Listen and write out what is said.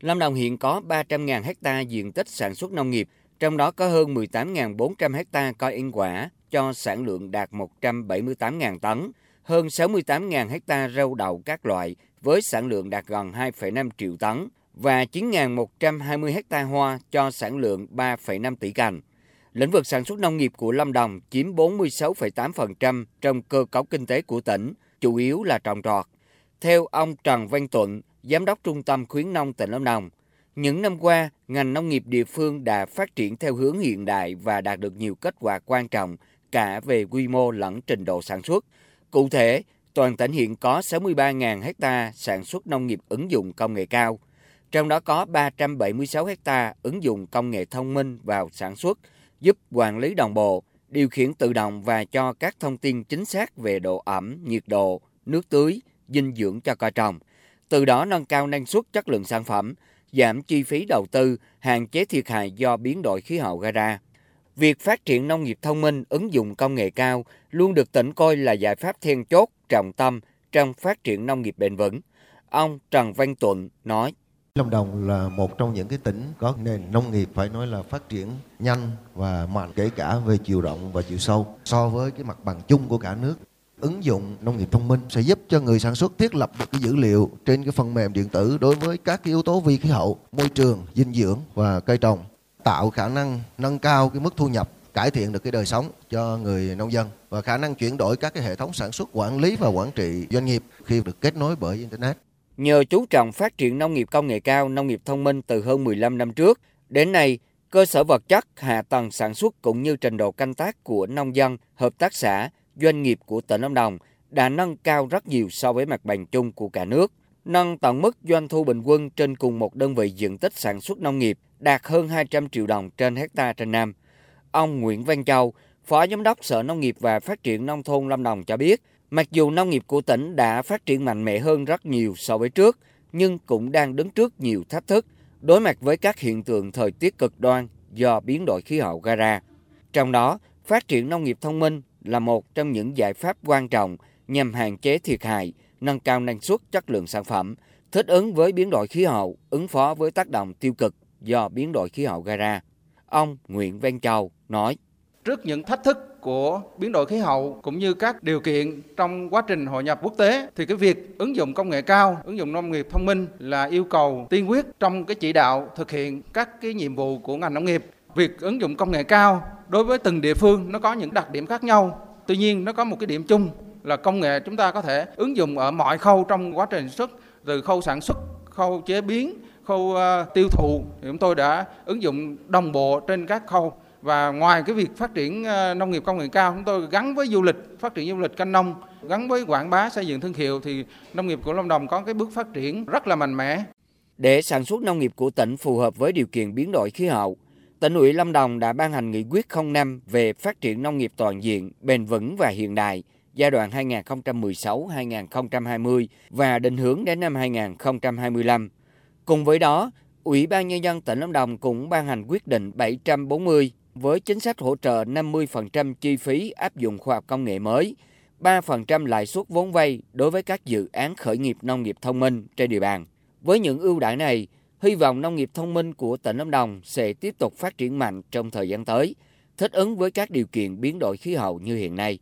Lâm Đồng hiện có 300.000 hecta diện tích sản xuất nông nghiệp, trong đó có hơn 18.400 hecta coi yên quả cho sản lượng đạt 178.000 tấn, hơn 68.000 hecta rau đậu các loại với sản lượng đạt gần 2,5 triệu tấn và 9.120 hecta hoa cho sản lượng 3,5 tỷ cành. Lĩnh vực sản xuất nông nghiệp của Lâm Đồng chiếm 46,8% trong cơ cấu kinh tế của tỉnh, chủ yếu là trồng trọt. Theo ông Trần Văn Tuận, Giám đốc Trung tâm Khuyến nông tỉnh Lâm Đồng, những năm qua, ngành nông nghiệp địa phương đã phát triển theo hướng hiện đại và đạt được nhiều kết quả quan trọng cả về quy mô lẫn trình độ sản xuất. Cụ thể, toàn tỉnh hiện có 63.000 hecta sản xuất nông nghiệp ứng dụng công nghệ cao, trong đó có 376 hecta ứng dụng công nghệ thông minh vào sản xuất, giúp quản lý đồng bộ, điều khiển tự động và cho các thông tin chính xác về độ ẩm, nhiệt độ, nước tưới, dinh dưỡng cho cây trồng. Từ đó nâng cao năng suất chất lượng sản phẩm, giảm chi phí đầu tư, hạn chế thiệt hại do biến đổi khí hậu gây ra. Việc phát triển nông nghiệp thông minh ứng dụng công nghệ cao luôn được tỉnh coi là giải pháp then chốt, trọng tâm trong phát triển nông nghiệp bền vững. Ông Trần Văn Tuận nói. Lâm Đồng là một trong những cái tỉnh có nền nông nghiệp phải nói là phát triển nhanh và mạnh kể cả về chiều rộng và chiều sâu so với cái mặt bằng chung của cả nước. Ứng dụng nông nghiệp thông minh sẽ giúp cho người sản xuất thiết lập được cái dữ liệu trên cái phần mềm điện tử đối với các cái yếu tố vi khí hậu, môi trường, dinh dưỡng và cây trồng, tạo khả năng nâng cao cái mức thu nhập cải thiện được cái đời sống cho người nông dân và khả năng chuyển đổi các cái hệ thống sản xuất quản lý và quản trị doanh nghiệp khi được kết nối bởi internet. Nhờ chú trọng phát triển nông nghiệp công nghệ cao, nông nghiệp thông minh từ hơn 15 năm trước, đến nay, cơ sở vật chất, hạ tầng sản xuất cũng như trình độ canh tác của nông dân, hợp tác xã, doanh nghiệp của tỉnh Lâm Đồng đã nâng cao rất nhiều so với mặt bằng chung của cả nước, nâng tổng mức doanh thu bình quân trên cùng một đơn vị diện tích sản xuất nông nghiệp đạt hơn 200 triệu đồng trên hecta trên năm. Ông Nguyễn Văn Châu, Phó Giám đốc Sở Nông nghiệp và Phát triển Nông thôn Lâm Đồng cho biết, Mặc dù nông nghiệp của tỉnh đã phát triển mạnh mẽ hơn rất nhiều so với trước, nhưng cũng đang đứng trước nhiều thách thức đối mặt với các hiện tượng thời tiết cực đoan do biến đổi khí hậu gây ra. Trong đó, phát triển nông nghiệp thông minh là một trong những giải pháp quan trọng nhằm hạn chế thiệt hại, nâng cao năng suất chất lượng sản phẩm, thích ứng với biến đổi khí hậu, ứng phó với tác động tiêu cực do biến đổi khí hậu gây ra. Ông Nguyễn Văn Châu nói: Trước những thách thức của biến đổi khí hậu cũng như các điều kiện trong quá trình hội nhập quốc tế thì cái việc ứng dụng công nghệ cao, ứng dụng nông nghiệp thông minh là yêu cầu tiên quyết trong cái chỉ đạo thực hiện các cái nhiệm vụ của ngành nông nghiệp. Việc ứng dụng công nghệ cao đối với từng địa phương nó có những đặc điểm khác nhau. Tuy nhiên nó có một cái điểm chung là công nghệ chúng ta có thể ứng dụng ở mọi khâu trong quá trình xuất từ khâu sản xuất, khâu chế biến, khâu ờ, tiêu thụ thì chúng tôi đã ứng dụng đồng bộ trên các khâu và ngoài cái việc phát triển ờ, nông nghiệp công nghệ cao chúng tôi gắn với du lịch phát triển du lịch canh nông gắn với quảng bá xây dựng thương hiệu thì nông nghiệp của Lâm Đồng có cái bước phát triển rất là mạnh mẽ. Để sản xuất nông nghiệp của tỉnh phù hợp với điều kiện biến đổi khí hậu, tỉnh ủy Lâm Đồng đã ban hành nghị quyết 05 về phát triển nông nghiệp toàn diện, bền vững và hiện đại giai đoạn 2016-2020 và định hướng đến năm 2025. Cùng với đó, Ủy ban Nhân dân tỉnh Lâm Đồng cũng ban hành quyết định 740 với chính sách hỗ trợ 50% chi phí áp dụng khoa học công nghệ mới, 3% lãi suất vốn vay đối với các dự án khởi nghiệp nông nghiệp thông minh trên địa bàn. Với những ưu đãi này, hy vọng nông nghiệp thông minh của tỉnh Lâm Đồng sẽ tiếp tục phát triển mạnh trong thời gian tới, thích ứng với các điều kiện biến đổi khí hậu như hiện nay.